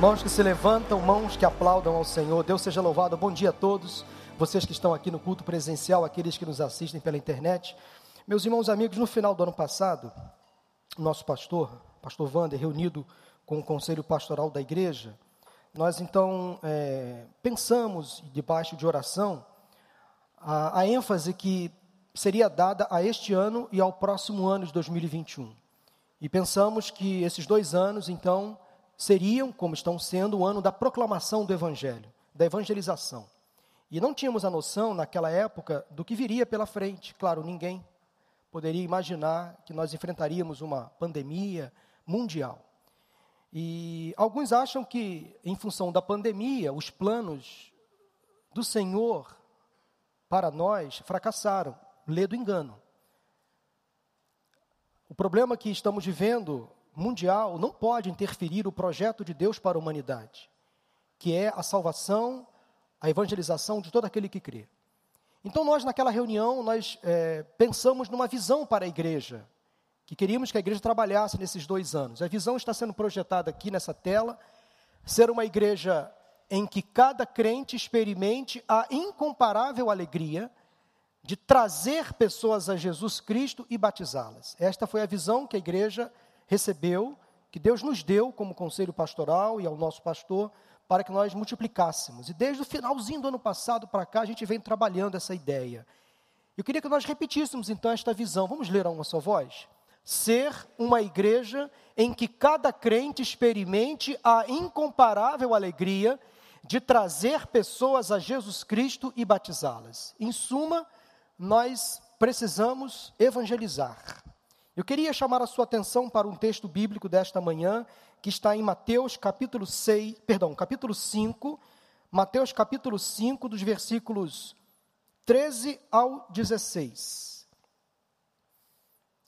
Mãos que se levantam, mãos que aplaudam ao Senhor. Deus seja louvado. Bom dia a todos. Vocês que estão aqui no culto presencial, aqueles que nos assistem pela internet. Meus irmãos amigos, no final do ano passado, nosso pastor, pastor Wander, reunido com o conselho pastoral da igreja, nós então é, pensamos, debaixo de oração, a, a ênfase que seria dada a este ano e ao próximo ano de 2021. E pensamos que esses dois anos, então, seriam, como estão sendo, o ano da proclamação do Evangelho, da evangelização. E não tínhamos a noção, naquela época, do que viria pela frente. Claro, ninguém poderia imaginar que nós enfrentaríamos uma pandemia mundial. E alguns acham que, em função da pandemia, os planos do Senhor para nós fracassaram. Lê do engano. O problema que estamos vivendo mundial não pode interferir o projeto de Deus para a humanidade, que é a salvação, a evangelização de todo aquele que crê. Então nós naquela reunião nós é, pensamos numa visão para a igreja, que queríamos que a igreja trabalhasse nesses dois anos. A visão está sendo projetada aqui nessa tela, ser uma igreja em que cada crente experimente a incomparável alegria de trazer pessoas a Jesus Cristo e batizá-las. Esta foi a visão que a igreja recebeu, que Deus nos deu como conselho pastoral e ao nosso pastor, para que nós multiplicássemos. E desde o finalzinho do ano passado para cá, a gente vem trabalhando essa ideia. Eu queria que nós repetíssemos então esta visão. Vamos ler a uma só voz? Ser uma igreja em que cada crente experimente a incomparável alegria de trazer pessoas a Jesus Cristo e batizá-las. Em suma, nós precisamos evangelizar. Eu queria chamar a sua atenção para um texto bíblico desta manhã, que está em Mateus capítulo 6, perdão, capítulo 5, Mateus capítulo 5, dos versículos 13 ao 16.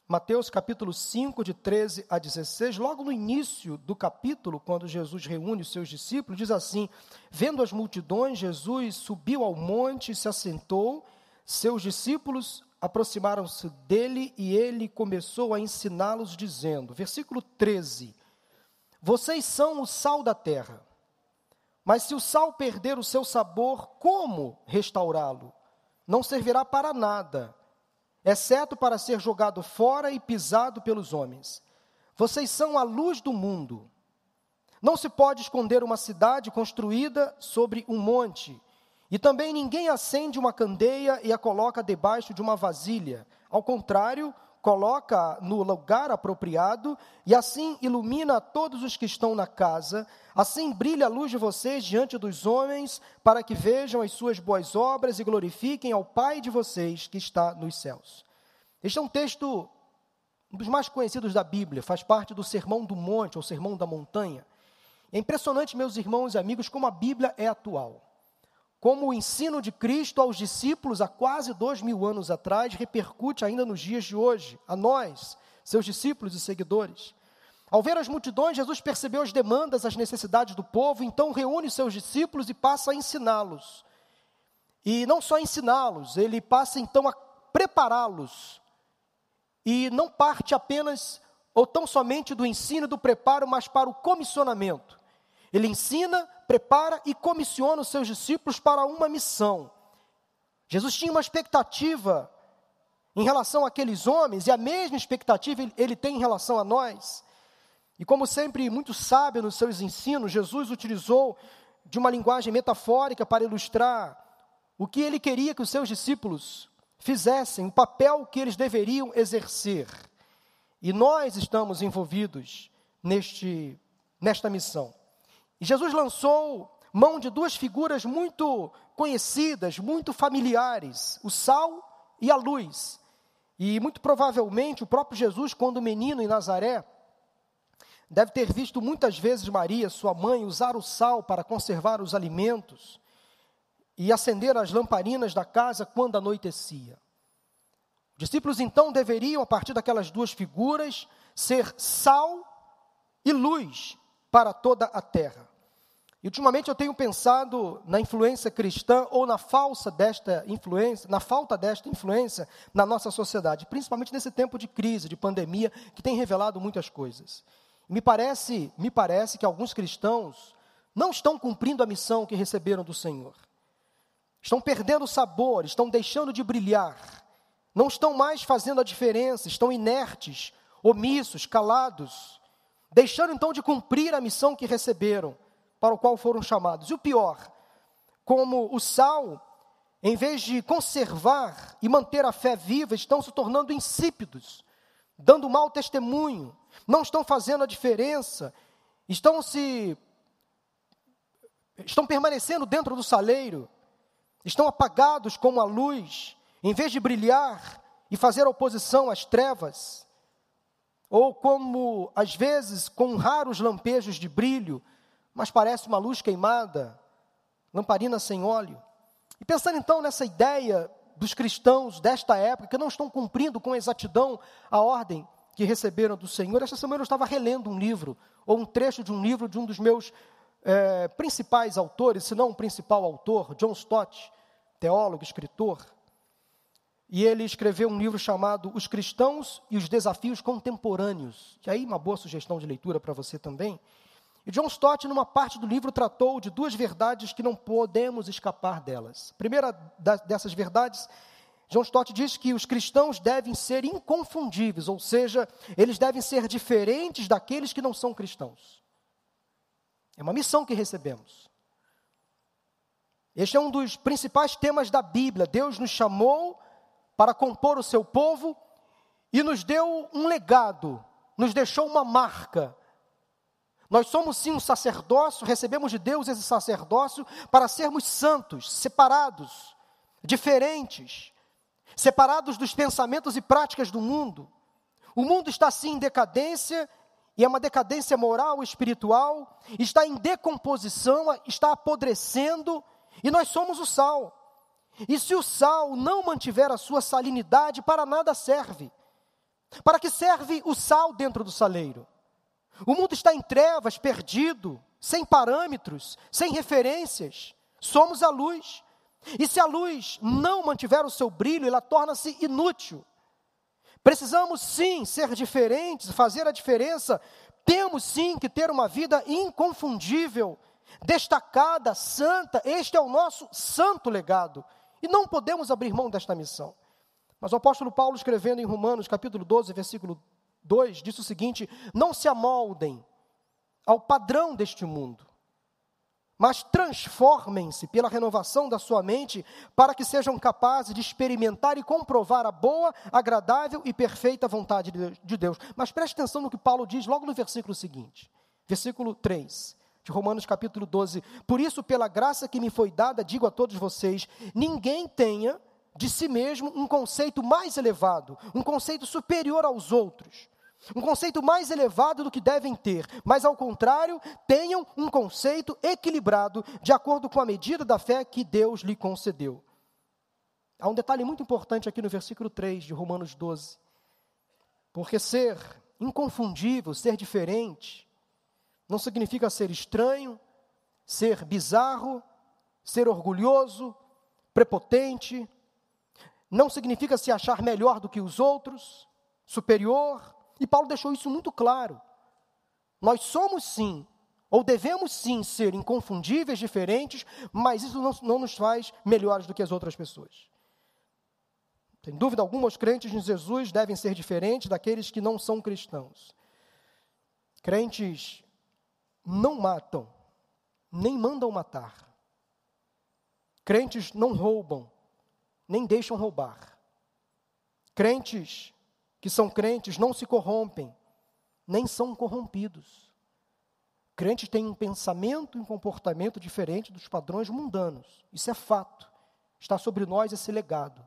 Mateus capítulo 5, de 13 a 16, logo no início do capítulo, quando Jesus reúne os seus discípulos, diz assim: Vendo as multidões, Jesus subiu ao monte e se assentou, seus discípulos aproximaram-se dele e ele começou a ensiná-los, dizendo: versículo 13: Vocês são o sal da terra, mas se o sal perder o seu sabor, como restaurá-lo? Não servirá para nada, exceto para ser jogado fora e pisado pelos homens. Vocês são a luz do mundo. Não se pode esconder uma cidade construída sobre um monte e também ninguém acende uma candeia e a coloca debaixo de uma vasilha. Ao contrário, coloca no lugar apropriado e assim ilumina todos os que estão na casa. Assim brilha a luz de vocês diante dos homens, para que vejam as suas boas obras e glorifiquem ao Pai de vocês que está nos céus. Este é um texto um dos mais conhecidos da Bíblia, faz parte do Sermão do Monte ou Sermão da Montanha. É impressionante, meus irmãos e amigos, como a Bíblia é atual como o ensino de Cristo aos discípulos há quase dois mil anos atrás repercute ainda nos dias de hoje, a nós, seus discípulos e seguidores. Ao ver as multidões, Jesus percebeu as demandas, as necessidades do povo, então reúne seus discípulos e passa a ensiná-los. E não só ensiná-los, ele passa então a prepará-los. E não parte apenas ou tão somente do ensino e do preparo, mas para o comissionamento. Ele ensina, prepara e comissiona os seus discípulos para uma missão. Jesus tinha uma expectativa em relação àqueles homens, e a mesma expectativa ele tem em relação a nós. E como sempre, muito sábio nos seus ensinos, Jesus utilizou de uma linguagem metafórica para ilustrar o que ele queria que os seus discípulos fizessem, o papel que eles deveriam exercer. E nós estamos envolvidos neste, nesta missão. E Jesus lançou mão de duas figuras muito conhecidas, muito familiares: o sal e a luz. E muito provavelmente o próprio Jesus, quando menino em Nazaré, deve ter visto muitas vezes Maria, sua mãe, usar o sal para conservar os alimentos e acender as lamparinas da casa quando anoitecia. Os discípulos então deveriam, a partir daquelas duas figuras, ser sal e luz para toda a terra. E ultimamente eu tenho pensado na influência cristã ou na falsa desta influência, na falta desta influência na nossa sociedade, principalmente nesse tempo de crise, de pandemia, que tem revelado muitas coisas. me parece, me parece que alguns cristãos não estão cumprindo a missão que receberam do Senhor. Estão perdendo o sabor, estão deixando de brilhar, não estão mais fazendo a diferença, estão inertes, omissos, calados, deixando então de cumprir a missão que receberam, para o qual foram chamados. E o pior, como o sal, em vez de conservar e manter a fé viva, estão se tornando insípidos, dando mau testemunho, não estão fazendo a diferença, estão se estão permanecendo dentro do saleiro, estão apagados como a luz, em vez de brilhar e fazer oposição às trevas, ou como, às vezes, com raros lampejos de brilho, mas parece uma luz queimada, lamparina sem óleo. E pensando então nessa ideia dos cristãos desta época, que não estão cumprindo com exatidão a ordem que receberam do Senhor, esta semana eu estava relendo um livro, ou um trecho de um livro de um dos meus é, principais autores, se não o principal autor, John Stott, teólogo, escritor. E ele escreveu um livro chamado Os Cristãos e os Desafios Contemporâneos. Que aí uma boa sugestão de leitura para você também. E John Stott, numa parte do livro, tratou de duas verdades que não podemos escapar delas. Primeira dessas verdades, John Stott diz que os cristãos devem ser inconfundíveis, ou seja, eles devem ser diferentes daqueles que não são cristãos. É uma missão que recebemos. Este é um dos principais temas da Bíblia. Deus nos chamou para compor o seu povo e nos deu um legado, nos deixou uma marca. Nós somos sim um sacerdócio, recebemos de Deus esse sacerdócio para sermos santos, separados, diferentes, separados dos pensamentos e práticas do mundo. O mundo está sim em decadência e é uma decadência moral espiritual, está em decomposição, está apodrecendo, e nós somos o sal. E se o sal não mantiver a sua salinidade, para nada serve. Para que serve o sal dentro do saleiro? O mundo está em trevas, perdido, sem parâmetros, sem referências. Somos a luz. E se a luz não mantiver o seu brilho, ela torna-se inútil. Precisamos sim ser diferentes, fazer a diferença. Temos sim que ter uma vida inconfundível, destacada, santa. Este é o nosso santo legado. E não podemos abrir mão desta missão. Mas o apóstolo Paulo, escrevendo em Romanos, capítulo 12, versículo 2, disse o seguinte: Não se amoldem ao padrão deste mundo, mas transformem-se pela renovação da sua mente, para que sejam capazes de experimentar e comprovar a boa, agradável e perfeita vontade de Deus. Mas preste atenção no que Paulo diz logo no versículo seguinte, versículo 3 de Romanos capítulo 12. Por isso, pela graça que me foi dada, digo a todos vocês: ninguém tenha de si mesmo um conceito mais elevado, um conceito superior aos outros um conceito mais elevado do que devem ter, mas ao contrário, tenham um conceito equilibrado de acordo com a medida da fé que Deus lhe concedeu. Há um detalhe muito importante aqui no versículo 3 de Romanos 12. Porque ser inconfundível, ser diferente, não significa ser estranho, ser bizarro, ser orgulhoso, prepotente, não significa se achar melhor do que os outros, superior, e Paulo deixou isso muito claro. Nós somos sim, ou devemos sim ser inconfundíveis, diferentes, mas isso não, não nos faz melhores do que as outras pessoas. Sem dúvida alguma, os crentes em Jesus devem ser diferentes daqueles que não são cristãos. Crentes não matam, nem mandam matar. Crentes não roubam, nem deixam roubar. Crentes que são crentes não se corrompem, nem são corrompidos. Crentes têm um pensamento e um comportamento diferente dos padrões mundanos. Isso é fato. Está sobre nós esse legado.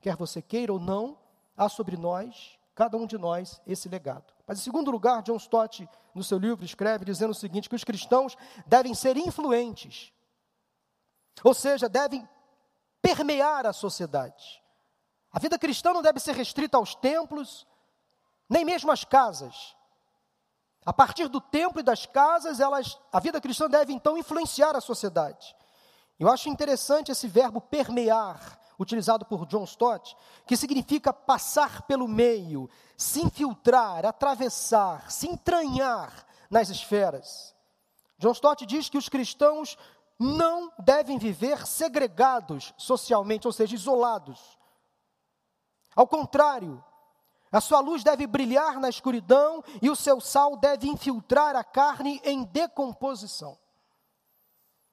Quer você queira ou não, há sobre nós, cada um de nós, esse legado. Mas, em segundo lugar, John Stott, no seu livro, escreve dizendo o seguinte: que os cristãos devem ser influentes, ou seja, devem permear a sociedade. A vida cristã não deve ser restrita aos templos, nem mesmo às casas. A partir do templo e das casas, elas, a vida cristã deve então influenciar a sociedade. Eu acho interessante esse verbo permear, utilizado por John Stott, que significa passar pelo meio, se infiltrar, atravessar, se entranhar nas esferas. John Stott diz que os cristãos não devem viver segregados socialmente, ou seja, isolados. Ao contrário, a sua luz deve brilhar na escuridão e o seu sal deve infiltrar a carne em decomposição.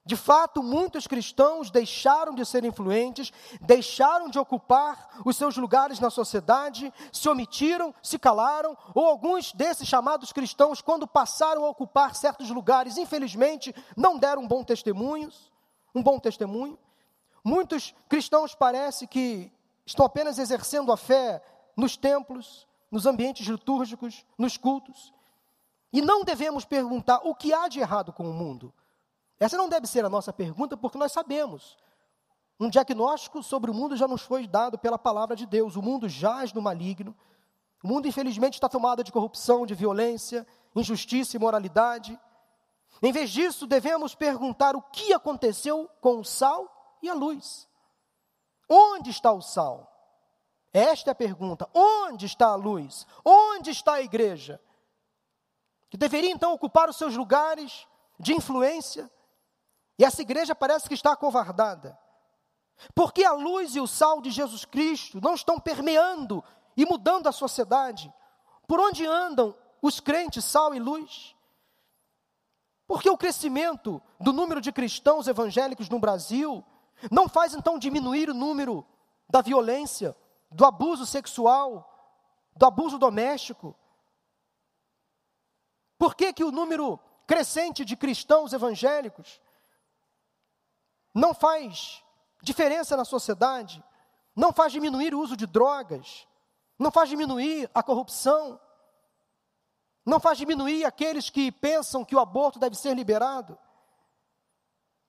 De fato, muitos cristãos deixaram de ser influentes, deixaram de ocupar os seus lugares na sociedade, se omitiram, se calaram, ou alguns desses chamados cristãos, quando passaram a ocupar certos lugares, infelizmente, não deram bom testemunhos, um bom testemunho. Muitos cristãos parece que estão apenas exercendo a fé nos templos, nos ambientes litúrgicos, nos cultos. E não devemos perguntar o que há de errado com o mundo. Essa não deve ser a nossa pergunta, porque nós sabemos. Um diagnóstico sobre o mundo já nos foi dado pela palavra de Deus. O mundo jaz no maligno. O mundo, infelizmente, está tomado de corrupção, de violência, injustiça e imoralidade. Em vez disso, devemos perguntar o que aconteceu com o sal e a luz. Onde está o sal? Esta é a pergunta. Onde está a luz? Onde está a igreja? Que deveria então ocupar os seus lugares de influência, e essa igreja parece que está acovardada. Porque a luz e o sal de Jesus Cristo não estão permeando e mudando a sociedade. Por onde andam os crentes, sal e luz? Porque o crescimento do número de cristãos evangélicos no Brasil não faz então diminuir o número da violência, do abuso sexual, do abuso doméstico? Por que, que o número crescente de cristãos evangélicos não faz diferença na sociedade, não faz diminuir o uso de drogas, não faz diminuir a corrupção, não faz diminuir aqueles que pensam que o aborto deve ser liberado.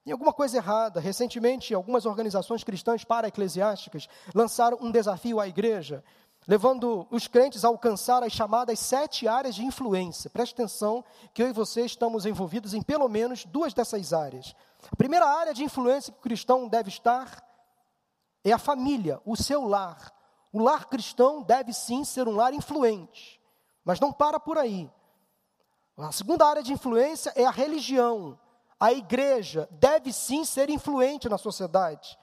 Tem alguma coisa errada. Recentemente, algumas organizações cristãs para-eclesiásticas lançaram um desafio à igreja, levando os crentes a alcançar as chamadas sete áreas de influência. Preste atenção que eu e você estamos envolvidos em pelo menos duas dessas áreas. A primeira área de influência que o cristão deve estar é a família, o seu lar. O lar cristão deve sim ser um lar influente, mas não para por aí. A segunda área de influência é a religião. A igreja deve sim ser influente na sociedade.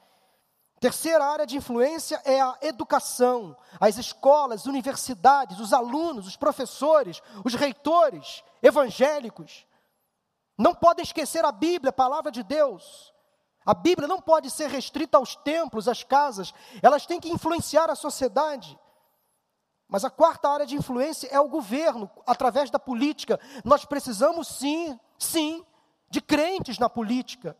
Terceira área de influência é a educação, as escolas, universidades, os alunos, os professores, os reitores evangélicos. Não podem esquecer a Bíblia, a palavra de Deus. A Bíblia não pode ser restrita aos templos, às casas, elas têm que influenciar a sociedade. Mas a quarta área de influência é o governo, através da política. Nós precisamos sim, sim, de crentes na política,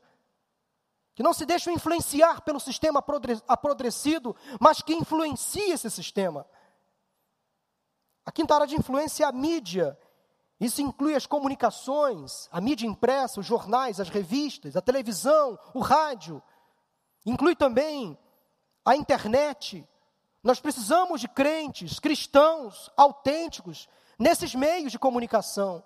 que não se deixam influenciar pelo sistema apodrecido, mas que influencia esse sistema. A quinta área de influência é a mídia, isso inclui as comunicações, a mídia impressa, os jornais, as revistas, a televisão, o rádio. Inclui também a internet. Nós precisamos de crentes, cristãos, autênticos, nesses meios de comunicação,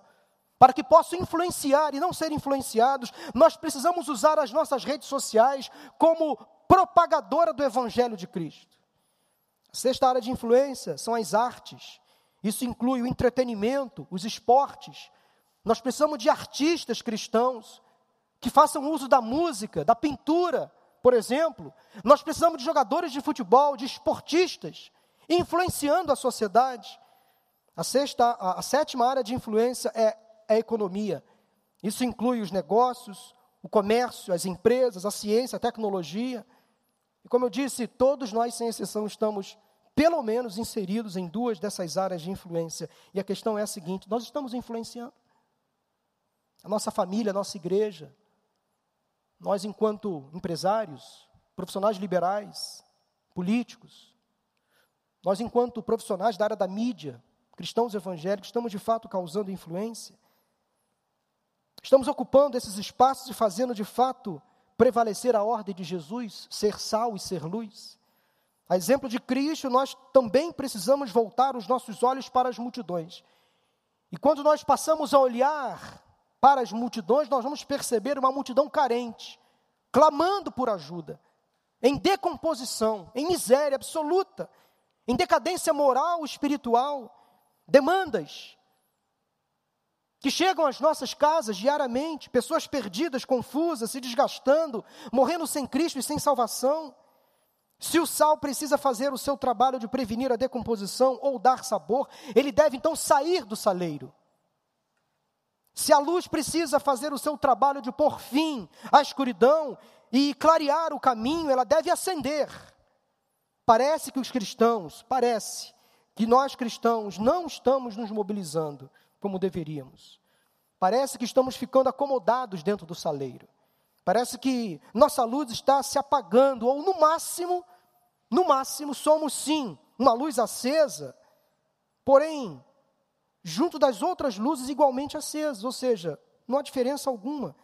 para que possam influenciar e não ser influenciados. Nós precisamos usar as nossas redes sociais como propagadora do Evangelho de Cristo. A sexta área de influência são as artes. Isso inclui o entretenimento, os esportes. Nós precisamos de artistas cristãos que façam uso da música, da pintura, por exemplo. Nós precisamos de jogadores de futebol, de esportistas, influenciando a sociedade. A, sexta, a, a sétima área de influência é a economia. Isso inclui os negócios, o comércio, as empresas, a ciência, a tecnologia. E como eu disse, todos nós, sem exceção, estamos pelo menos inseridos em duas dessas áreas de influência. E a questão é a seguinte: nós estamos influenciando a nossa família, a nossa igreja, nós, enquanto empresários, profissionais liberais, políticos, nós, enquanto profissionais da área da mídia, cristãos evangélicos, estamos de fato causando influência. Estamos ocupando esses espaços e fazendo de fato prevalecer a ordem de Jesus, ser sal e ser luz. A exemplo de Cristo, nós também precisamos voltar os nossos olhos para as multidões. E quando nós passamos a olhar para as multidões, nós vamos perceber uma multidão carente, clamando por ajuda, em decomposição, em miséria absoluta, em decadência moral, espiritual, demandas. que chegam às nossas casas diariamente, pessoas perdidas, confusas, se desgastando, morrendo sem Cristo e sem salvação. Se o sal precisa fazer o seu trabalho de prevenir a decomposição ou dar sabor, ele deve então sair do saleiro. Se a luz precisa fazer o seu trabalho de pôr fim à escuridão e clarear o caminho, ela deve acender. Parece que os cristãos, parece que nós cristãos não estamos nos mobilizando como deveríamos. Parece que estamos ficando acomodados dentro do saleiro. Parece que nossa luz está se apagando, ou no máximo, no máximo, somos sim uma luz acesa, porém, junto das outras luzes igualmente acesas, ou seja, não há diferença alguma.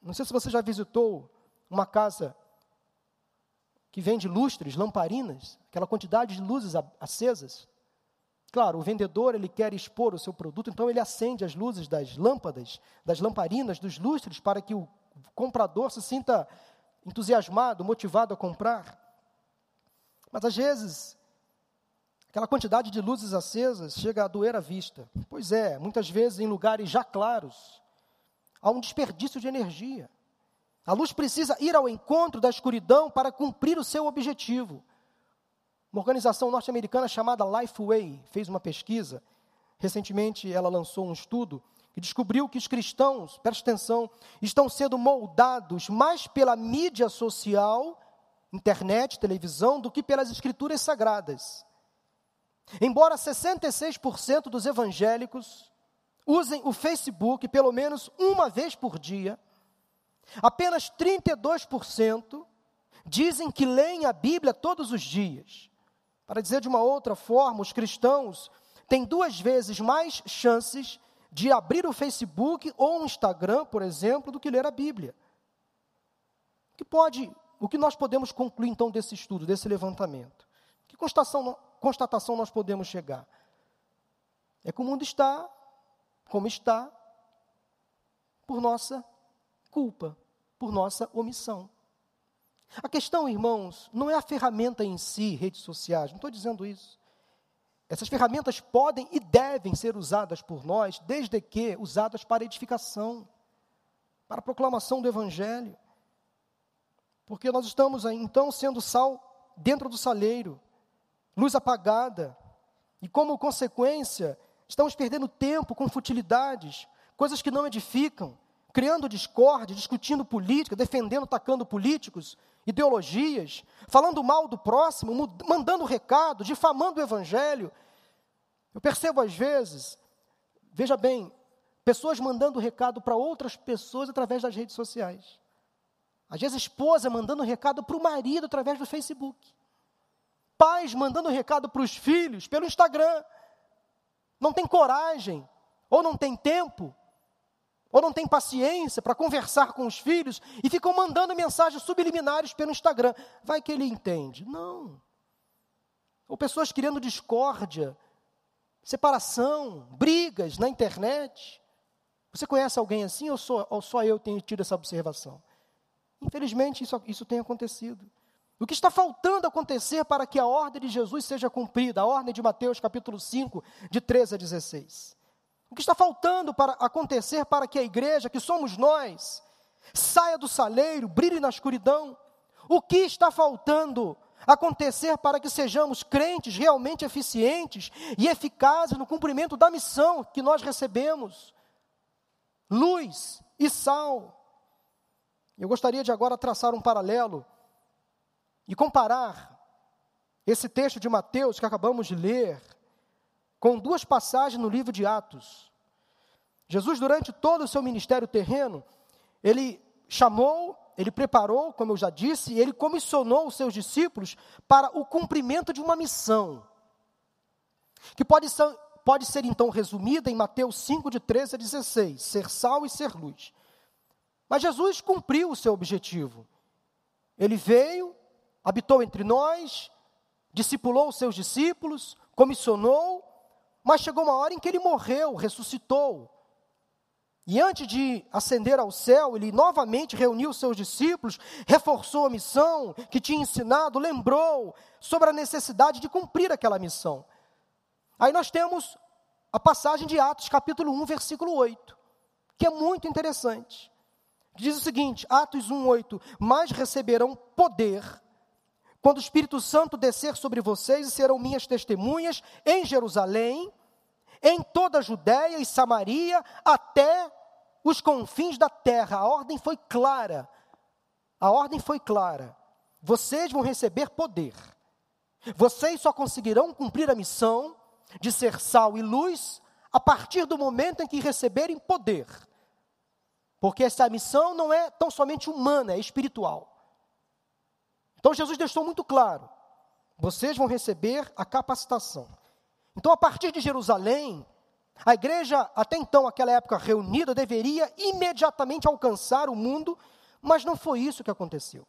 Não sei se você já visitou uma casa que vende lustres, lamparinas, aquela quantidade de luzes acesas. Claro, o vendedor ele quer expor o seu produto, então ele acende as luzes das lâmpadas, das lamparinas, dos lustres, para que o comprador se sinta entusiasmado, motivado a comprar. Mas às vezes, aquela quantidade de luzes acesas chega a doer a vista. Pois é, muitas vezes em lugares já claros, há um desperdício de energia. A luz precisa ir ao encontro da escuridão para cumprir o seu objetivo. Uma organização norte-americana chamada Lifeway fez uma pesquisa. Recentemente, ela lançou um estudo e descobriu que os cristãos, preste atenção, estão sendo moldados mais pela mídia social, internet, televisão, do que pelas escrituras sagradas. Embora 66% dos evangélicos usem o Facebook pelo menos uma vez por dia, apenas 32% dizem que leem a Bíblia todos os dias. Para dizer de uma outra forma, os cristãos têm duas vezes mais chances de abrir o Facebook ou o Instagram, por exemplo, do que ler a Bíblia. O que pode, o que nós podemos concluir então desse estudo, desse levantamento? Que constatação, constatação nós podemos chegar? É que o mundo está como está por nossa culpa, por nossa omissão. A questão, irmãos, não é a ferramenta em si, redes sociais, não estou dizendo isso. Essas ferramentas podem e devem ser usadas por nós, desde que usadas para edificação, para proclamação do Evangelho. Porque nós estamos então sendo sal dentro do saleiro, luz apagada, e como consequência, estamos perdendo tempo com futilidades, coisas que não edificam, criando discórdia, discutindo política, defendendo, atacando políticos, ideologias, falando mal do próximo, mandando recado, difamando o evangelho. Eu percebo às vezes, veja bem, pessoas mandando recado para outras pessoas através das redes sociais. Às vezes, esposa mandando recado para o marido através do Facebook. Pais mandando recado para os filhos pelo Instagram. Não tem coragem, ou não tem tempo, ou não tem paciência para conversar com os filhos e ficam mandando mensagens subliminares pelo Instagram. Vai que ele entende. Não. Ou pessoas criando discórdia, separação, brigas na internet. Você conhece alguém assim ou só, ou só eu tenho tido essa observação? Infelizmente, isso, isso tem acontecido. O que está faltando acontecer para que a ordem de Jesus seja cumprida? A ordem de Mateus, capítulo 5, de 13 a 16. O que está faltando para acontecer para que a igreja, que somos nós, saia do saleiro, brilhe na escuridão? O que está faltando acontecer para que sejamos crentes realmente eficientes e eficazes no cumprimento da missão que nós recebemos? Luz e sal. Eu gostaria de agora traçar um paralelo e comparar esse texto de Mateus que acabamos de ler com duas passagens no livro de Atos. Jesus, durante todo o seu ministério terreno, ele chamou, ele preparou, como eu já disse, ele comissionou os seus discípulos para o cumprimento de uma missão, que pode ser, pode ser então resumida em Mateus 5, de 13 a 16: ser sal e ser luz. Mas Jesus cumpriu o seu objetivo. Ele veio, habitou entre nós, discipulou os seus discípulos, comissionou, mas chegou uma hora em que ele morreu, ressuscitou. E antes de ascender ao céu, ele novamente reuniu seus discípulos, reforçou a missão que tinha ensinado, lembrou sobre a necessidade de cumprir aquela missão. Aí nós temos a passagem de Atos, capítulo 1, versículo 8, que é muito interessante. Diz o seguinte, Atos 1, 8: Mas receberão poder quando o Espírito Santo descer sobre vocês e serão minhas testemunhas em Jerusalém, em toda a Judéia e Samaria, até os confins da terra. A ordem foi clara. A ordem foi clara. Vocês vão receber poder. Vocês só conseguirão cumprir a missão de ser sal e luz a partir do momento em que receberem poder. Porque essa missão não é tão somente humana, é espiritual. Então Jesus deixou muito claro: vocês vão receber a capacitação. Então, a partir de Jerusalém, a igreja, até então, aquela época reunida, deveria imediatamente alcançar o mundo, mas não foi isso que aconteceu.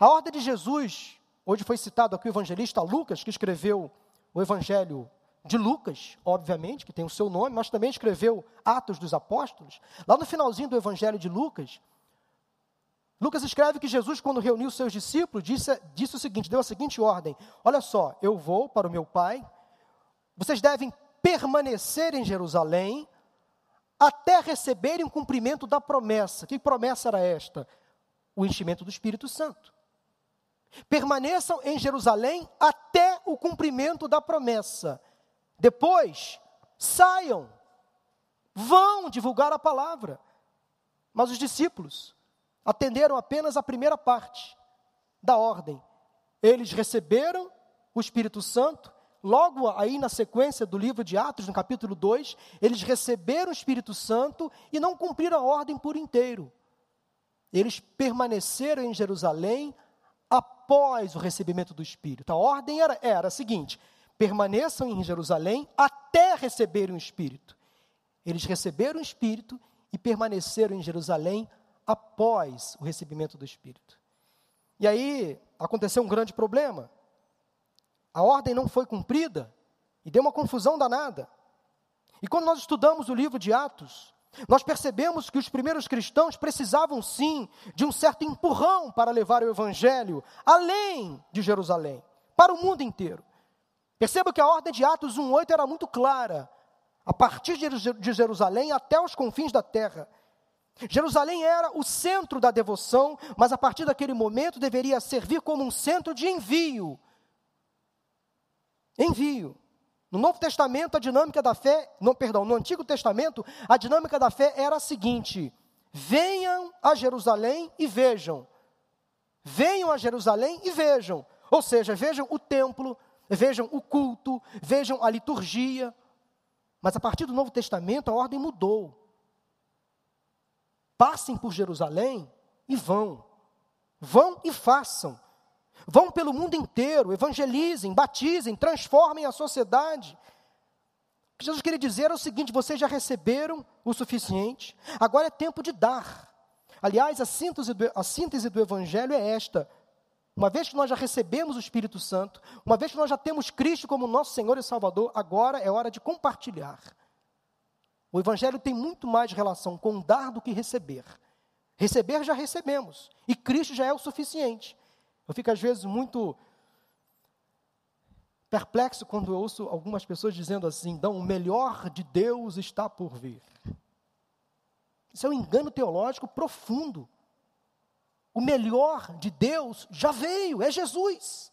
A ordem de Jesus, hoje foi citado aqui o evangelista Lucas, que escreveu o evangelho de Lucas, obviamente, que tem o seu nome, mas também escreveu Atos dos Apóstolos. Lá no finalzinho do evangelho de Lucas, Lucas escreve que Jesus, quando reuniu seus discípulos, disse, disse o seguinte: deu a seguinte ordem: Olha só, eu vou para o meu Pai, vocês devem permanecer em Jerusalém até receberem o cumprimento da promessa. Que promessa era esta? O enchimento do Espírito Santo. Permaneçam em Jerusalém até o cumprimento da promessa. Depois, saiam, vão divulgar a palavra. Mas os discípulos atenderam apenas a primeira parte da ordem. Eles receberam o Espírito Santo, logo aí na sequência do livro de Atos, no capítulo 2, eles receberam o Espírito Santo e não cumpriram a ordem por inteiro. Eles permaneceram em Jerusalém após o recebimento do Espírito. A ordem era, era a seguinte: permaneçam em Jerusalém até receberem o Espírito. Eles receberam o Espírito e permaneceram em Jerusalém após o recebimento do Espírito. E aí aconteceu um grande problema. A ordem não foi cumprida e deu uma confusão danada. E quando nós estudamos o livro de Atos, nós percebemos que os primeiros cristãos precisavam sim de um certo empurrão para levar o evangelho além de Jerusalém, para o mundo inteiro. Perceba que a ordem de Atos 1:8 era muito clara. A partir de Jerusalém até os confins da terra. Jerusalém era o centro da devoção, mas a partir daquele momento deveria servir como um centro de envio. Envio. No Novo Testamento, a dinâmica da fé, não, perdão, no Antigo Testamento, a dinâmica da fé era a seguinte: venham a Jerusalém e vejam. Venham a Jerusalém e vejam. Ou seja, vejam o templo, vejam o culto, vejam a liturgia. Mas a partir do Novo Testamento, a ordem mudou. Passem por Jerusalém e vão. Vão e façam. Vão pelo mundo inteiro, evangelizem, batizem, transformem a sociedade. O que Jesus queria dizer é o seguinte: vocês já receberam o suficiente, agora é tempo de dar. Aliás, a síntese do, a síntese do Evangelho é esta: uma vez que nós já recebemos o Espírito Santo, uma vez que nós já temos Cristo como nosso Senhor e Salvador, agora é hora de compartilhar. O Evangelho tem muito mais relação com dar do que receber. Receber já recebemos, e Cristo já é o suficiente. Eu fico às vezes muito perplexo quando eu ouço algumas pessoas dizendo assim: então, o melhor de Deus está por vir. Isso é um engano teológico profundo. O melhor de Deus já veio, é Jesus.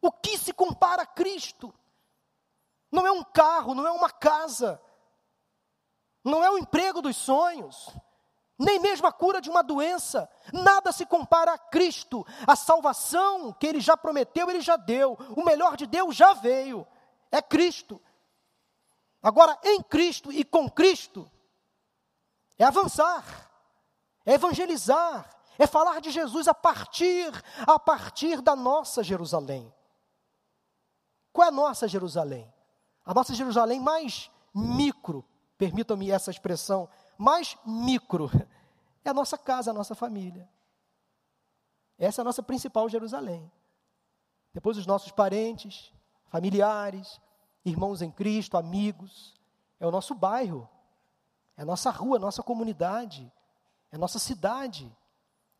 O que se compara a Cristo? Não é um carro, não é uma casa, não é o emprego dos sonhos, nem mesmo a cura de uma doença, nada se compara a Cristo. A salvação que ele já prometeu, ele já deu. O melhor de Deus já veio. É Cristo. Agora, em Cristo e com Cristo, é avançar, é evangelizar, é falar de Jesus a partir, a partir da nossa Jerusalém. Qual é a nossa Jerusalém? A nossa Jerusalém mais micro, permitam-me essa expressão, mais micro, é a nossa casa, a nossa família. Essa é a nossa principal Jerusalém. Depois os nossos parentes, familiares, irmãos em Cristo, amigos, é o nosso bairro, é a nossa rua, a nossa comunidade, é a nossa cidade.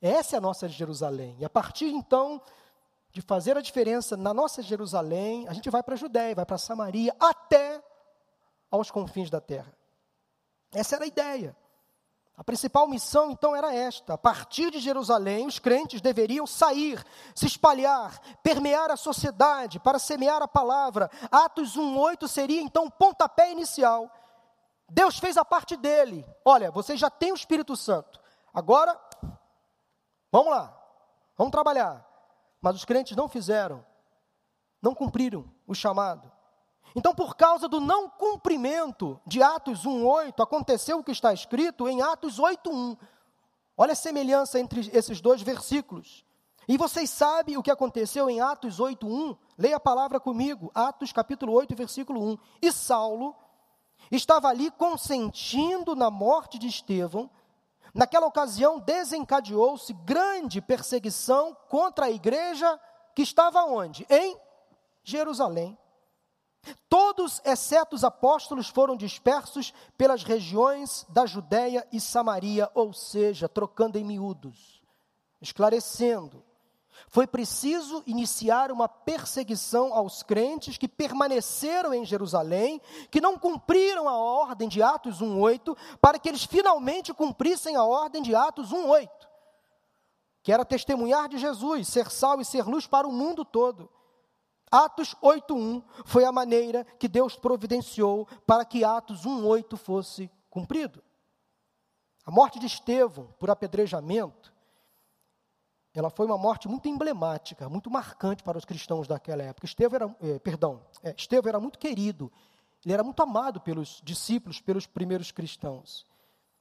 Essa é a nossa Jerusalém. E a partir então de fazer a diferença na nossa Jerusalém, a gente vai para a Judéia, vai para Samaria, até aos confins da terra. Essa era a ideia. A principal missão então era esta: a partir de Jerusalém, os crentes deveriam sair, se espalhar, permear a sociedade para semear a palavra. Atos 1:8 seria então o pontapé inicial. Deus fez a parte dele. Olha, vocês já têm o Espírito Santo. Agora, vamos lá, vamos trabalhar. Mas os crentes não fizeram, não cumpriram o chamado. Então, por causa do não cumprimento de Atos 1:8, aconteceu o que está escrito em Atos 8:1. Olha a semelhança entre esses dois versículos. E vocês sabem o que aconteceu em Atos 8:1? Leia a palavra comigo, Atos capítulo 8, versículo 1. E Saulo estava ali consentindo na morte de Estevão. Naquela ocasião desencadeou-se grande perseguição contra a igreja que estava onde? Em Jerusalém. Todos, exceto os apóstolos, foram dispersos pelas regiões da Judéia e Samaria, ou seja, trocando em miúdos, esclarecendo. Foi preciso iniciar uma perseguição aos crentes que permaneceram em Jerusalém, que não cumpriram a ordem de Atos 1:8, para que eles finalmente cumprissem a ordem de Atos 1:8, que era testemunhar de Jesus, ser sal e ser luz para o mundo todo. Atos 8:1 foi a maneira que Deus providenciou para que Atos 1:8 fosse cumprido. A morte de Estevão por apedrejamento, ela foi uma morte muito emblemática, muito marcante para os cristãos daquela época. Estevão era, eh, perdão, é, Estevão era muito querido, ele era muito amado pelos discípulos, pelos primeiros cristãos.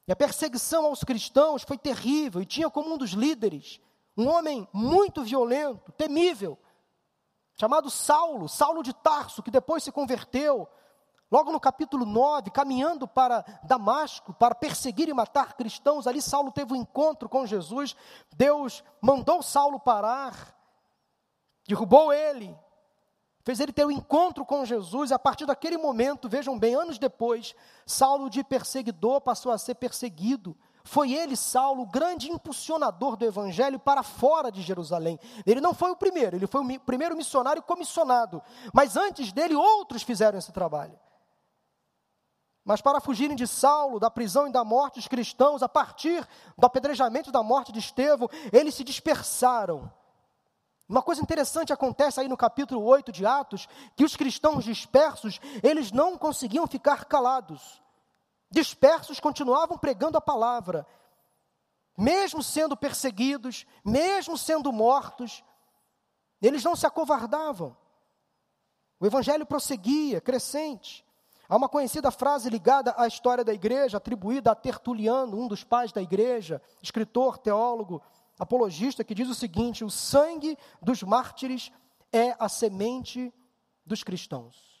E a perseguição aos cristãos foi terrível e tinha como um dos líderes um homem muito violento, temível, chamado Saulo, Saulo de Tarso, que depois se converteu, logo no capítulo 9, caminhando para Damasco, para perseguir e matar cristãos, ali Saulo teve um encontro com Jesus, Deus mandou Saulo parar, derrubou ele, fez ele ter um encontro com Jesus, a partir daquele momento, vejam bem, anos depois, Saulo de perseguidor passou a ser perseguido, foi ele, Saulo, o grande impulsionador do evangelho para fora de Jerusalém. Ele não foi o primeiro, ele foi o primeiro missionário comissionado. Mas antes dele, outros fizeram esse trabalho. Mas para fugirem de Saulo, da prisão e da morte, os cristãos, a partir do apedrejamento da morte de Estevão, eles se dispersaram. Uma coisa interessante acontece aí no capítulo 8 de Atos, que os cristãos dispersos, eles não conseguiam ficar calados dispersos continuavam pregando a palavra, mesmo sendo perseguidos, mesmo sendo mortos, eles não se acovardavam. O evangelho prosseguia, crescente. Há uma conhecida frase ligada à história da igreja, atribuída a Tertuliano, um dos pais da igreja, escritor, teólogo, apologista, que diz o seguinte: o sangue dos mártires é a semente dos cristãos.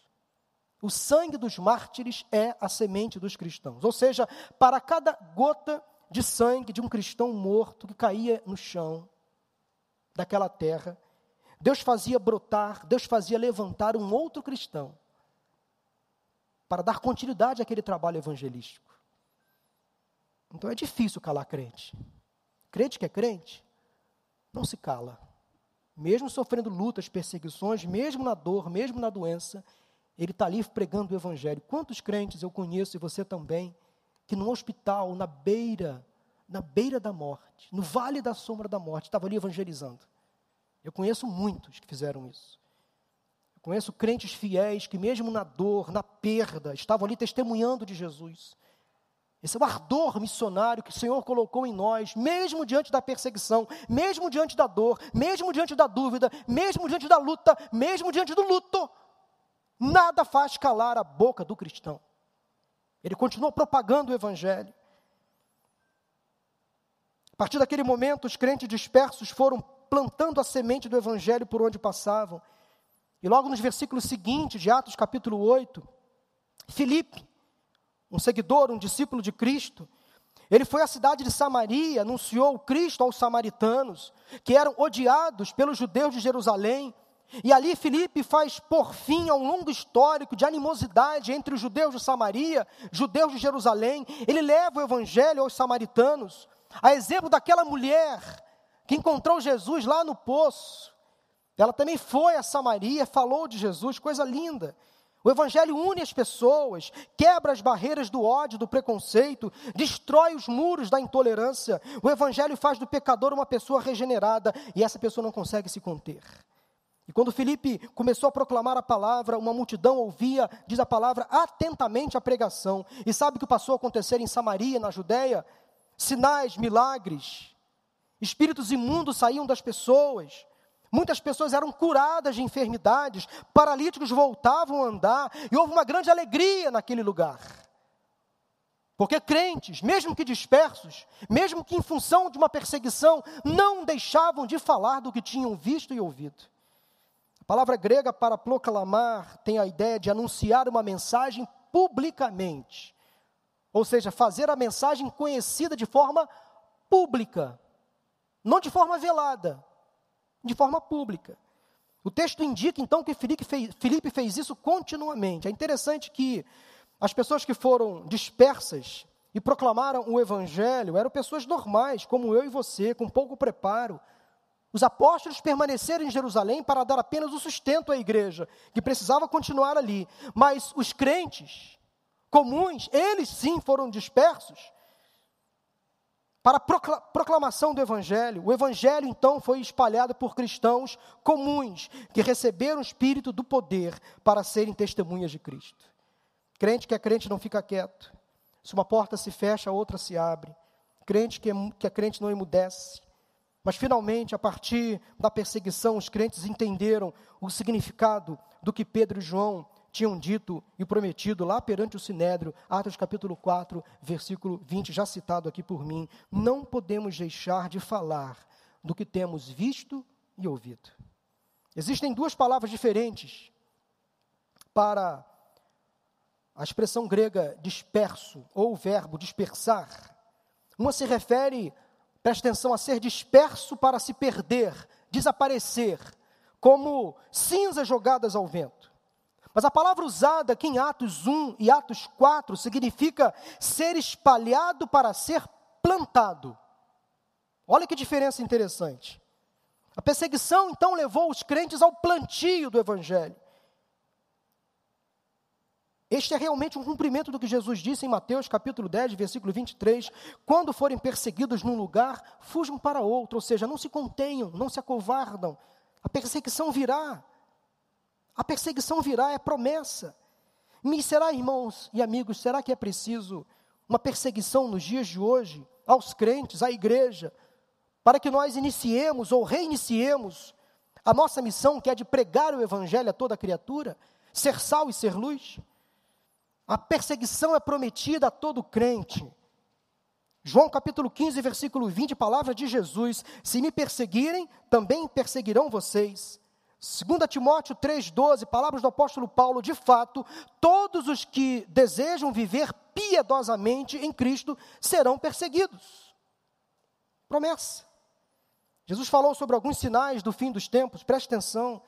O sangue dos mártires é a semente dos cristãos. Ou seja, para cada gota de sangue de um cristão morto que caía no chão daquela terra, Deus fazia brotar, Deus fazia levantar um outro cristão para dar continuidade àquele trabalho evangelístico. Então é difícil calar crente. Crente que é crente, não se cala. Mesmo sofrendo lutas, perseguições, mesmo na dor, mesmo na doença, ele está ali pregando o Evangelho. Quantos crentes eu conheço, e você também, que no hospital, na beira, na beira da morte, no vale da sombra da morte, estavam ali evangelizando. Eu conheço muitos que fizeram isso. Eu conheço crentes fiéis que, mesmo na dor, na perda, estavam ali testemunhando de Jesus. Esse é o ardor missionário que o Senhor colocou em nós, mesmo diante da perseguição, mesmo diante da dor, mesmo diante da dúvida, mesmo diante da luta, mesmo diante do luto. Nada faz calar a boca do cristão. Ele continua propagando o evangelho. A partir daquele momento, os crentes dispersos foram plantando a semente do evangelho por onde passavam. E logo nos versículos seguintes de Atos capítulo 8, Filipe, um seguidor, um discípulo de Cristo, ele foi à cidade de Samaria, anunciou o Cristo aos samaritanos, que eram odiados pelos judeus de Jerusalém, e ali Filipe faz por fim a um longo histórico de animosidade entre os judeus de Samaria, judeus de Jerusalém. Ele leva o evangelho aos samaritanos. A exemplo daquela mulher que encontrou Jesus lá no poço. Ela também foi a Samaria, falou de Jesus, coisa linda. O Evangelho une as pessoas, quebra as barreiras do ódio, do preconceito, destrói os muros da intolerância. O Evangelho faz do pecador uma pessoa regenerada e essa pessoa não consegue se conter. E quando Felipe começou a proclamar a palavra, uma multidão ouvia, diz a palavra, atentamente a pregação. E sabe o que passou a acontecer em Samaria, na Judéia? Sinais, milagres. Espíritos imundos saíam das pessoas. Muitas pessoas eram curadas de enfermidades, paralíticos voltavam a andar, e houve uma grande alegria naquele lugar. Porque crentes, mesmo que dispersos, mesmo que em função de uma perseguição, não deixavam de falar do que tinham visto e ouvido. A palavra grega para proclamar tem a ideia de anunciar uma mensagem publicamente, ou seja, fazer a mensagem conhecida de forma pública, não de forma velada de forma pública. O texto indica então que Filipe fez, isso continuamente. É interessante que as pessoas que foram dispersas e proclamaram o evangelho eram pessoas normais, como eu e você, com pouco preparo. Os apóstolos permaneceram em Jerusalém para dar apenas o sustento à igreja, que precisava continuar ali. Mas os crentes comuns, eles sim foram dispersos para a proclamação do Evangelho. O Evangelho, então, foi espalhado por cristãos comuns, que receberam o Espírito do poder para serem testemunhas de Cristo. Crente que é crente não fica quieto. Se uma porta se fecha, a outra se abre. Crente que é, que é crente não emudece. Mas, finalmente, a partir da perseguição, os crentes entenderam o significado do que Pedro e João tinham dito e prometido lá perante o Sinédrio, Atos capítulo 4, versículo 20, já citado aqui por mim, não podemos deixar de falar do que temos visto e ouvido. Existem duas palavras diferentes para a expressão grega disperso ou o verbo dispersar. Uma se refere, presta atenção, a ser disperso para se perder, desaparecer, como cinzas jogadas ao vento. Mas a palavra usada aqui em Atos 1 e Atos 4 significa ser espalhado para ser plantado. Olha que diferença interessante. A perseguição então levou os crentes ao plantio do evangelho. Este é realmente um cumprimento do que Jesus disse em Mateus capítulo 10, versículo 23, quando forem perseguidos num lugar, fujam para outro, ou seja, não se contenham, não se acovardam. A perseguição virá. A perseguição virá, é promessa. Me será, irmãos e amigos, será que é preciso uma perseguição nos dias de hoje aos crentes, à igreja, para que nós iniciemos ou reiniciemos a nossa missão, que é de pregar o evangelho a toda criatura, ser sal e ser luz? A perseguição é prometida a todo crente. João capítulo 15, versículo 20, palavra de Jesus: Se me perseguirem, também perseguirão vocês. 2 Timóteo 3,12, palavras do apóstolo Paulo, de fato, todos os que desejam viver piedosamente em Cristo serão perseguidos. Promessa. Jesus falou sobre alguns sinais do fim dos tempos, preste atenção.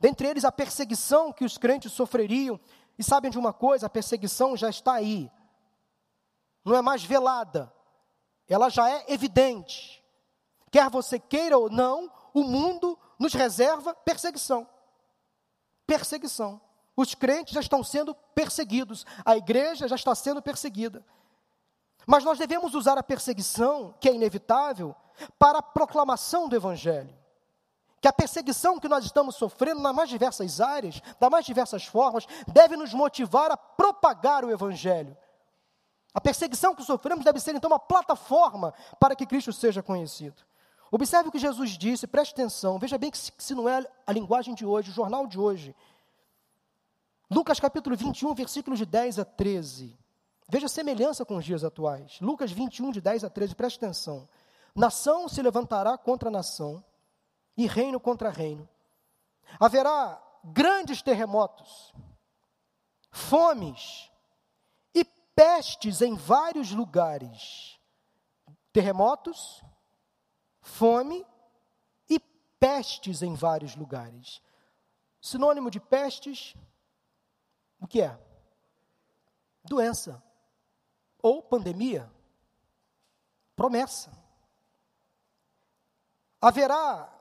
Dentre eles, a perseguição que os crentes sofreriam. E sabem de uma coisa? A perseguição já está aí. Não é mais velada. Ela já é evidente. Quer você queira ou não, o mundo nos reserva perseguição. Perseguição. Os crentes já estão sendo perseguidos, a igreja já está sendo perseguida. Mas nós devemos usar a perseguição, que é inevitável, para a proclamação do Evangelho. Que a perseguição que nós estamos sofrendo nas mais diversas áreas, das mais diversas formas, deve nos motivar a propagar o Evangelho. A perseguição que sofremos deve ser, então, uma plataforma para que Cristo seja conhecido. Observe o que Jesus disse, preste atenção, veja bem que se, não é a linguagem de hoje, o jornal de hoje. Lucas capítulo 21, versículos de 10 a 13. Veja a semelhança com os dias atuais. Lucas 21, de 10 a 13, preste atenção. Nação se levantará contra nação, e reino contra reino. Haverá grandes terremotos, fomes e pestes em vários lugares. Terremotos, fome e pestes em vários lugares. Sinônimo de pestes, o que é? Doença ou pandemia. Promessa. Haverá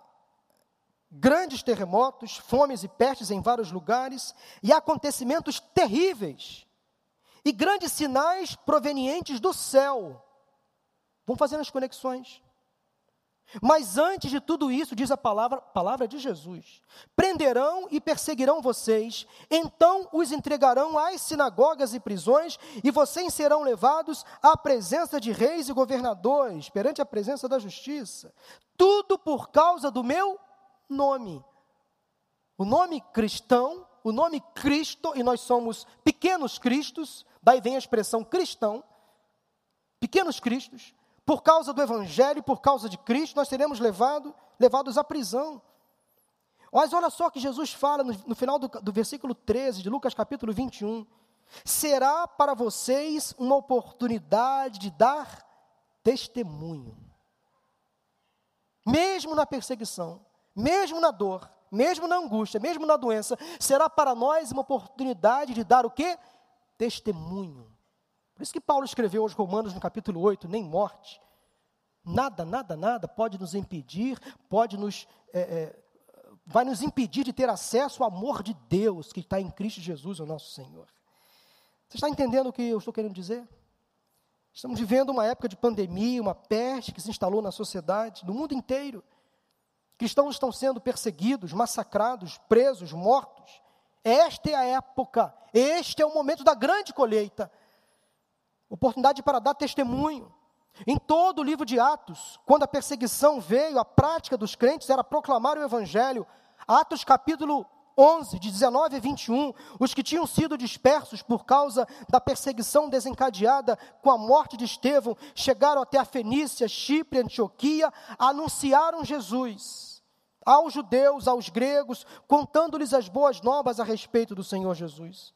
grandes terremotos, fomes e pestes em vários lugares, e acontecimentos terríveis, e grandes sinais provenientes do céu. Vamos fazendo as conexões. Mas antes de tudo isso, diz a palavra, palavra de Jesus: prenderão e perseguirão vocês, então os entregarão às sinagogas e prisões, e vocês serão levados à presença de reis e governadores, perante a presença da justiça. Tudo por causa do meu nome. O nome cristão, o nome Cristo, e nós somos pequenos cristos, daí vem a expressão cristão, pequenos cristos, por causa do Evangelho, por causa de Cristo, nós seremos levado, levados à prisão. Mas olha só que Jesus fala no, no final do, do versículo 13 de Lucas capítulo 21. Será para vocês uma oportunidade de dar testemunho. Mesmo na perseguição, mesmo na dor, mesmo na angústia, mesmo na doença, será para nós uma oportunidade de dar o quê? Testemunho. Por isso que Paulo escreveu aos Romanos no capítulo 8: nem morte, nada, nada, nada pode nos impedir, pode nos. É, é, vai nos impedir de ter acesso ao amor de Deus que está em Cristo Jesus, o nosso Senhor. Você está entendendo o que eu estou querendo dizer? Estamos vivendo uma época de pandemia, uma peste que se instalou na sociedade, no mundo inteiro. Cristãos estão sendo perseguidos, massacrados, presos, mortos. Esta é a época, este é o momento da grande colheita oportunidade para dar testemunho. Em todo o livro de Atos, quando a perseguição veio, a prática dos crentes era proclamar o Evangelho. Atos capítulo 11, de 19 a 21, os que tinham sido dispersos por causa da perseguição desencadeada com a morte de Estevão, chegaram até a Fenícia, Chipre, Antioquia, anunciaram Jesus aos judeus, aos gregos, contando-lhes as boas novas a respeito do Senhor Jesus.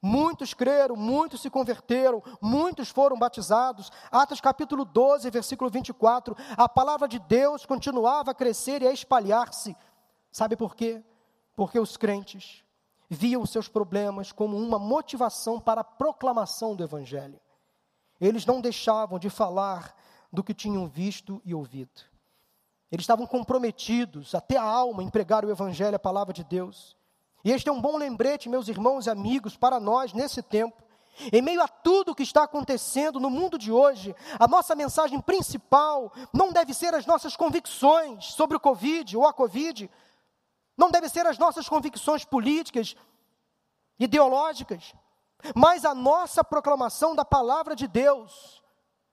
Muitos creram, muitos se converteram, muitos foram batizados. Atos capítulo 12, versículo 24. A palavra de Deus continuava a crescer e a espalhar-se. Sabe por quê? Porque os crentes viam seus problemas como uma motivação para a proclamação do Evangelho. Eles não deixavam de falar do que tinham visto e ouvido. Eles estavam comprometidos até a alma em pregar o Evangelho, a palavra de Deus. E este é um bom lembrete, meus irmãos e amigos, para nós nesse tempo. Em meio a tudo o que está acontecendo no mundo de hoje, a nossa mensagem principal não deve ser as nossas convicções sobre o Covid ou a Covid, não deve ser as nossas convicções políticas, ideológicas, mas a nossa proclamação da palavra de Deus.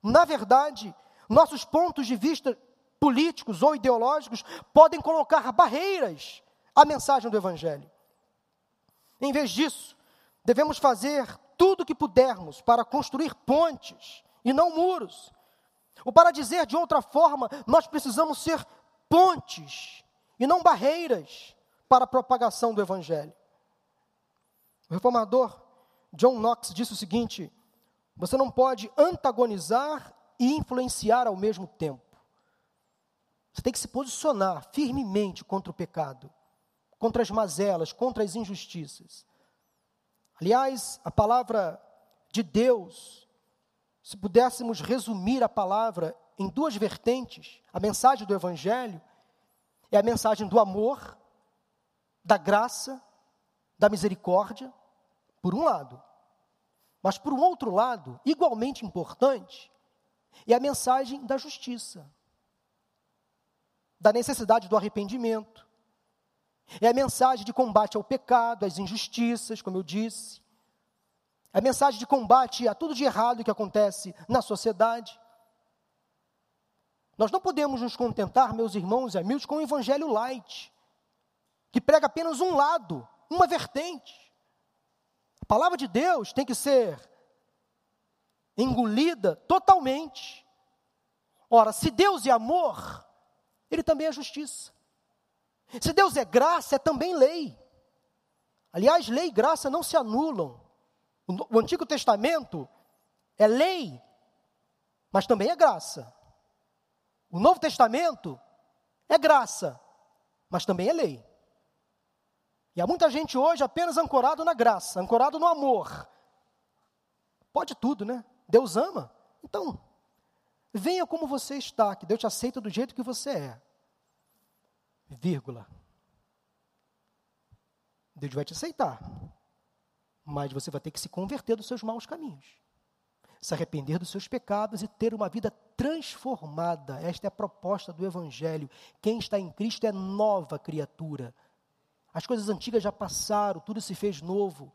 Na verdade, nossos pontos de vista políticos ou ideológicos podem colocar barreiras à mensagem do Evangelho. Em vez disso, devemos fazer tudo o que pudermos para construir pontes e não muros. Ou para dizer de outra forma, nós precisamos ser pontes e não barreiras para a propagação do Evangelho. O reformador John Knox disse o seguinte: você não pode antagonizar e influenciar ao mesmo tempo. Você tem que se posicionar firmemente contra o pecado contra as mazelas, contra as injustiças. Aliás, a palavra de Deus, se pudéssemos resumir a palavra em duas vertentes, a mensagem do Evangelho é a mensagem do amor, da graça, da misericórdia, por um lado. Mas por um outro lado, igualmente importante, é a mensagem da justiça, da necessidade do arrependimento, é a mensagem de combate ao pecado, às injustiças, como eu disse. É a mensagem de combate a tudo de errado que acontece na sociedade. Nós não podemos nos contentar, meus irmãos e amigos, com o evangelho light, que prega apenas um lado, uma vertente. A palavra de Deus tem que ser engolida totalmente. Ora, se Deus é amor, Ele também é justiça. Se Deus é graça, é também lei. Aliás, lei e graça não se anulam. O Antigo Testamento é lei, mas também é graça. O Novo Testamento é graça, mas também é lei. E há muita gente hoje apenas ancorado na graça, ancorado no amor. Pode tudo, né? Deus ama. Então, venha como você está, que Deus te aceita do jeito que você é vírgula. Deus vai te aceitar. Mas você vai ter que se converter dos seus maus caminhos. Se arrepender dos seus pecados e ter uma vida transformada. Esta é a proposta do Evangelho. Quem está em Cristo é nova criatura. As coisas antigas já passaram, tudo se fez novo.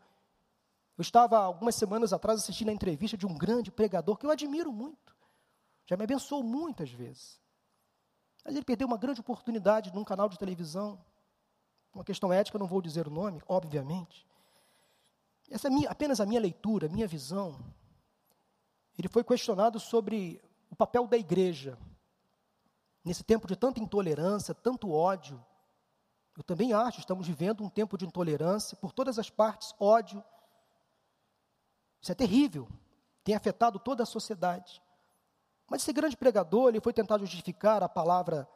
Eu estava algumas semanas atrás assistindo a entrevista de um grande pregador que eu admiro muito. Já me abençoou muitas vezes. Mas ele perdeu uma grande oportunidade num canal de televisão. Uma questão ética, não vou dizer o nome, obviamente. Essa é minha, apenas a minha leitura, a minha visão. Ele foi questionado sobre o papel da igreja nesse tempo de tanta intolerância, tanto ódio. Eu também acho, estamos vivendo um tempo de intolerância por todas as partes, ódio. Isso é terrível, tem afetado toda a sociedade. Mas esse grande pregador, ele foi tentar justificar a palavra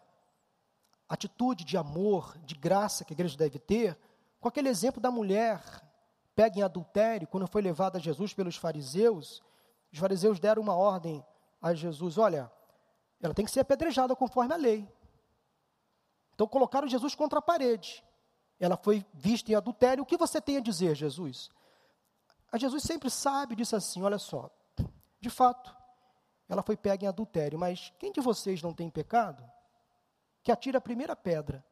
atitude de amor, de graça que a igreja deve ter, com aquele exemplo da mulher pega em adultério, quando foi levada a Jesus pelos fariseus, os fariseus deram uma ordem a Jesus: olha, ela tem que ser apedrejada conforme a lei. Então colocaram Jesus contra a parede. Ela foi vista em adultério. O que você tem a dizer, Jesus? A Jesus sempre sabe, disse assim: olha só, de fato, ela foi pega em adultério, mas quem de vocês não tem pecado? Que atira a primeira pedra.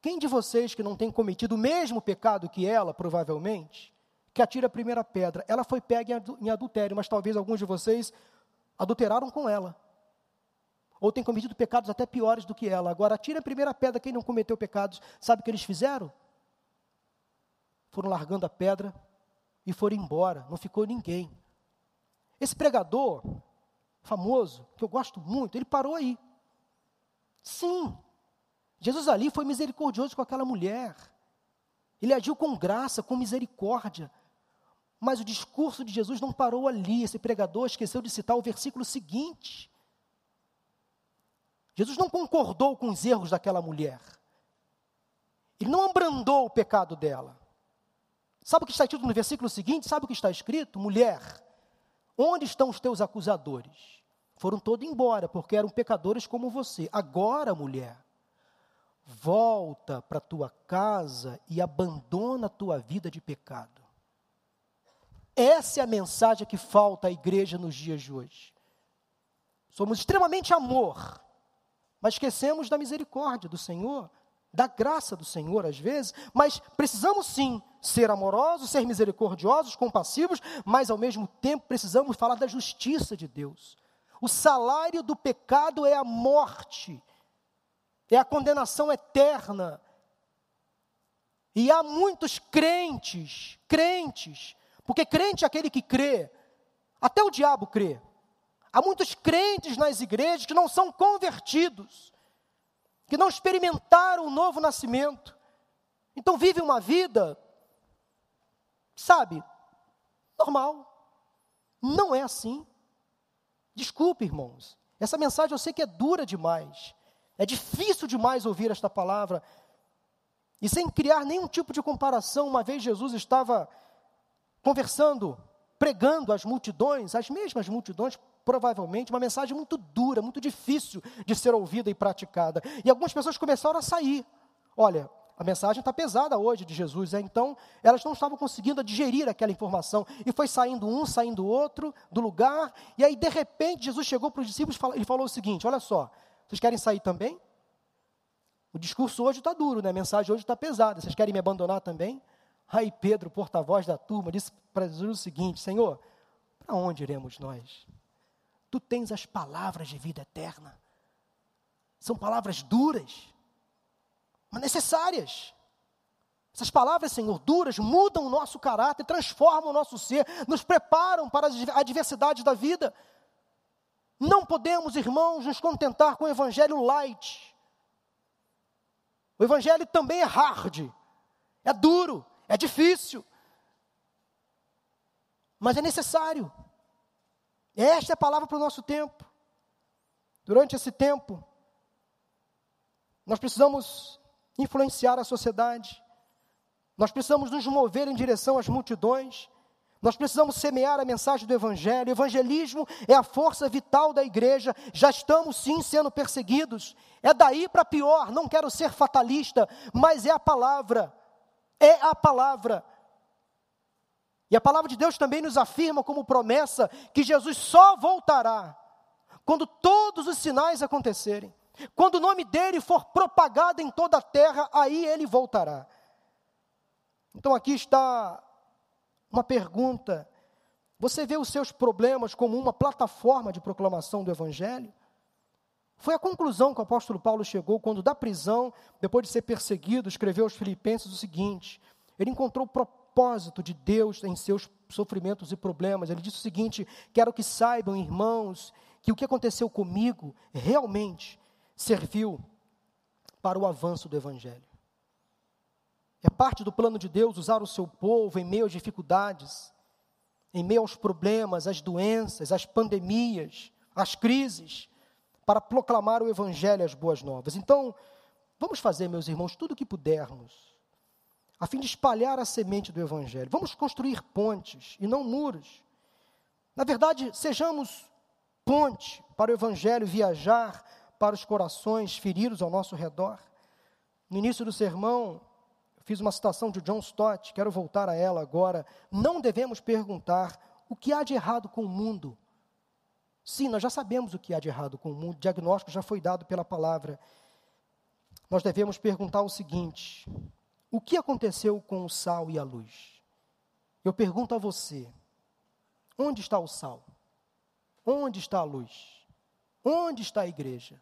Quem de vocês que não tem cometido o mesmo pecado que ela, provavelmente, que atira a primeira pedra? Ela foi pega em adultério, mas talvez alguns de vocês adulteraram com ela. Ou têm cometido pecados até piores do que ela. Agora, atira a primeira pedra quem não cometeu pecados. Sabe o que eles fizeram? Foram largando a pedra e foram embora. Não ficou ninguém. Esse pregador famoso, que eu gosto muito, ele parou aí. Sim, Jesus ali foi misericordioso com aquela mulher. Ele agiu com graça, com misericórdia. Mas o discurso de Jesus não parou ali. Esse pregador esqueceu de citar o versículo seguinte. Jesus não concordou com os erros daquela mulher. Ele não abrandou o pecado dela. Sabe o que está escrito no versículo seguinte? Sabe o que está escrito? Mulher, onde estão os teus acusadores? Foram todos embora, porque eram pecadores como você. Agora, mulher, volta para tua casa e abandona a tua vida de pecado. Essa é a mensagem que falta à igreja nos dias de hoje. Somos extremamente amor, mas esquecemos da misericórdia do Senhor, da graça do Senhor às vezes, mas precisamos sim ser amorosos, ser misericordiosos, compassivos, mas ao mesmo tempo precisamos falar da justiça de Deus. O salário do pecado é a morte é a condenação eterna. E há muitos crentes, crentes, porque crente é aquele que crê, até o diabo crê. Há muitos crentes nas igrejas que não são convertidos, que não experimentaram o novo nascimento. Então vivem uma vida, sabe, normal. Não é assim. Desculpe, irmãos. Essa mensagem eu sei que é dura demais. É difícil demais ouvir esta palavra. E sem criar nenhum tipo de comparação, uma vez Jesus estava conversando, pregando às multidões, as mesmas multidões, provavelmente, uma mensagem muito dura, muito difícil de ser ouvida e praticada. E algumas pessoas começaram a sair. Olha, a mensagem está pesada hoje de Jesus, é? então elas não estavam conseguindo digerir aquela informação. E foi saindo um, saindo outro do lugar, e aí de repente Jesus chegou para os discípulos e falou o seguinte: olha só, vocês querem sair também? O discurso hoje está duro, né? a mensagem hoje está pesada. Vocês querem me abandonar também? Aí Pedro, porta-voz da turma, disse para Jesus o seguinte: Senhor, para onde iremos nós? Tu tens as palavras de vida eterna. São palavras duras, mas necessárias. Essas palavras, Senhor, duras, mudam o nosso caráter, transformam o nosso ser, nos preparam para as adversidades da vida. Não podemos, irmãos, nos contentar com o evangelho light. O evangelho também é hard, é duro, é difícil. Mas é necessário. Esta é a palavra para o nosso tempo. Durante esse tempo, nós precisamos influenciar a sociedade, nós precisamos nos mover em direção às multidões, nós precisamos semear a mensagem do Evangelho. O evangelismo é a força vital da igreja. Já estamos sim sendo perseguidos. É daí para pior. Não quero ser fatalista, mas é a palavra. é a palavra. E a palavra de Deus também nos afirma como promessa que Jesus só voltará quando todos os sinais acontecerem. Quando o nome dele for propagado em toda a terra, aí ele voltará. Então aqui está uma pergunta: você vê os seus problemas como uma plataforma de proclamação do Evangelho? Foi a conclusão que o apóstolo Paulo chegou quando, da prisão, depois de ser perseguido, escreveu aos Filipenses o seguinte: ele encontrou o propósito de Deus em seus sofrimentos e problemas. Ele disse o seguinte: quero que saibam, irmãos, que o que aconteceu comigo realmente serviu para o avanço do Evangelho. É parte do plano de Deus usar o seu povo em meio às dificuldades, em meio aos problemas, às doenças, às pandemias, às crises, para proclamar o Evangelho e as boas novas. Então, vamos fazer, meus irmãos, tudo o que pudermos, a fim de espalhar a semente do Evangelho. Vamos construir pontes e não muros. Na verdade, sejamos ponte para o Evangelho viajar para os corações feridos ao nosso redor. No início do sermão, fiz uma citação de John Stott, quero voltar a ela agora. Não devemos perguntar o que há de errado com o mundo. Sim, nós já sabemos o que há de errado com o mundo, o diagnóstico já foi dado pela palavra. Nós devemos perguntar o seguinte: o que aconteceu com o sal e a luz? Eu pergunto a você: onde está o sal? Onde está a luz? Onde está a igreja?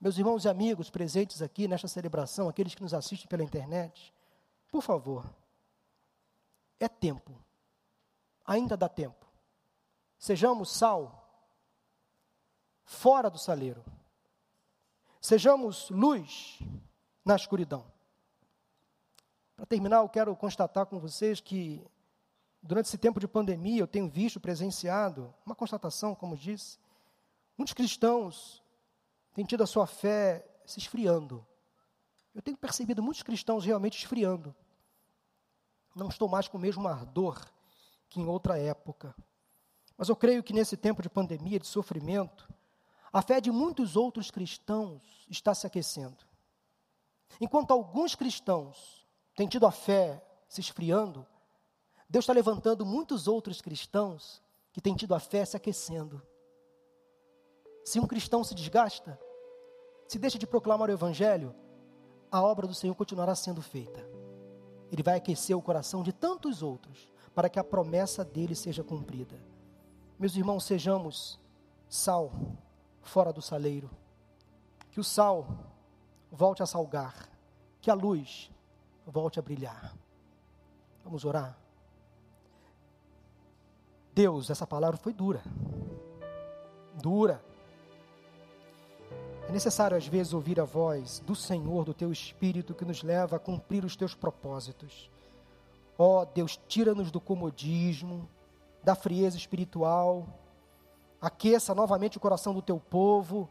Meus irmãos e amigos presentes aqui nesta celebração, aqueles que nos assistem pela internet, por favor, é tempo, ainda dá tempo. Sejamos sal fora do saleiro, sejamos luz na escuridão. Para terminar, eu quero constatar com vocês que, durante esse tempo de pandemia, eu tenho visto, presenciado, uma constatação, como disse, Muitos cristãos têm tido a sua fé se esfriando. Eu tenho percebido muitos cristãos realmente esfriando. Não estou mais com o mesmo ardor que em outra época. Mas eu creio que nesse tempo de pandemia, de sofrimento, a fé de muitos outros cristãos está se aquecendo. Enquanto alguns cristãos têm tido a fé se esfriando, Deus está levantando muitos outros cristãos que têm tido a fé se aquecendo. Se um cristão se desgasta, se deixa de proclamar o Evangelho, a obra do Senhor continuará sendo feita. Ele vai aquecer o coração de tantos outros, para que a promessa dele seja cumprida. Meus irmãos, sejamos sal fora do saleiro. Que o sal volte a salgar. Que a luz volte a brilhar. Vamos orar. Deus, essa palavra foi dura. Dura. É necessário, às vezes, ouvir a voz do Senhor, do teu Espírito, que nos leva a cumprir os teus propósitos. Ó oh, Deus, tira-nos do comodismo, da frieza espiritual, aqueça novamente o coração do teu povo,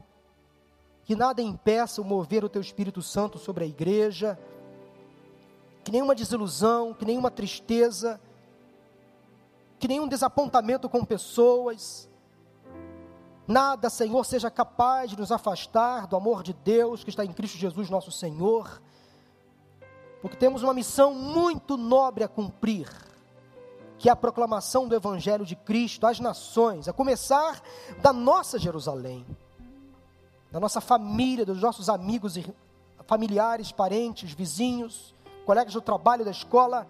que nada impeça o mover o teu Espírito Santo sobre a igreja, nenhuma desilusão, que nenhuma tristeza, que nenhum desapontamento com pessoas, Nada, Senhor, seja capaz de nos afastar do amor de Deus que está em Cristo Jesus, nosso Senhor, porque temos uma missão muito nobre a cumprir, que é a proclamação do Evangelho de Cristo às nações, a começar da nossa Jerusalém, da nossa família, dos nossos amigos, familiares, parentes, vizinhos, colegas do trabalho, da escola.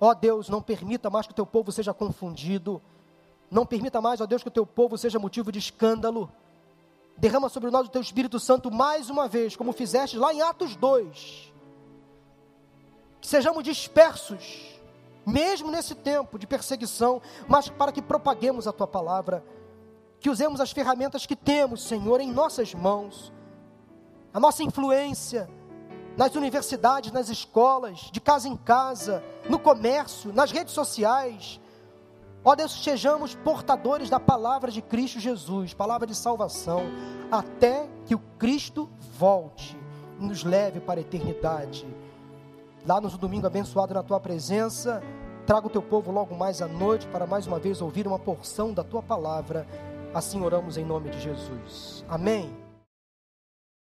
Ó Deus, não permita mais que o teu povo seja confundido não permita mais, ó Deus, que o teu povo seja motivo de escândalo. Derrama sobre nós o teu Espírito Santo mais uma vez, como fizeste lá em Atos 2. Que sejamos dispersos, mesmo nesse tempo de perseguição, mas para que propaguemos a tua palavra. Que usemos as ferramentas que temos, Senhor, em nossas mãos. A nossa influência nas universidades, nas escolas, de casa em casa, no comércio, nas redes sociais Ó Deus, sejamos portadores da palavra de Cristo Jesus, palavra de salvação, até que o Cristo volte e nos leve para a eternidade. Lá no domingo abençoado na tua presença, traga o teu povo logo mais à noite para mais uma vez ouvir uma porção da tua palavra. Assim oramos em nome de Jesus. Amém.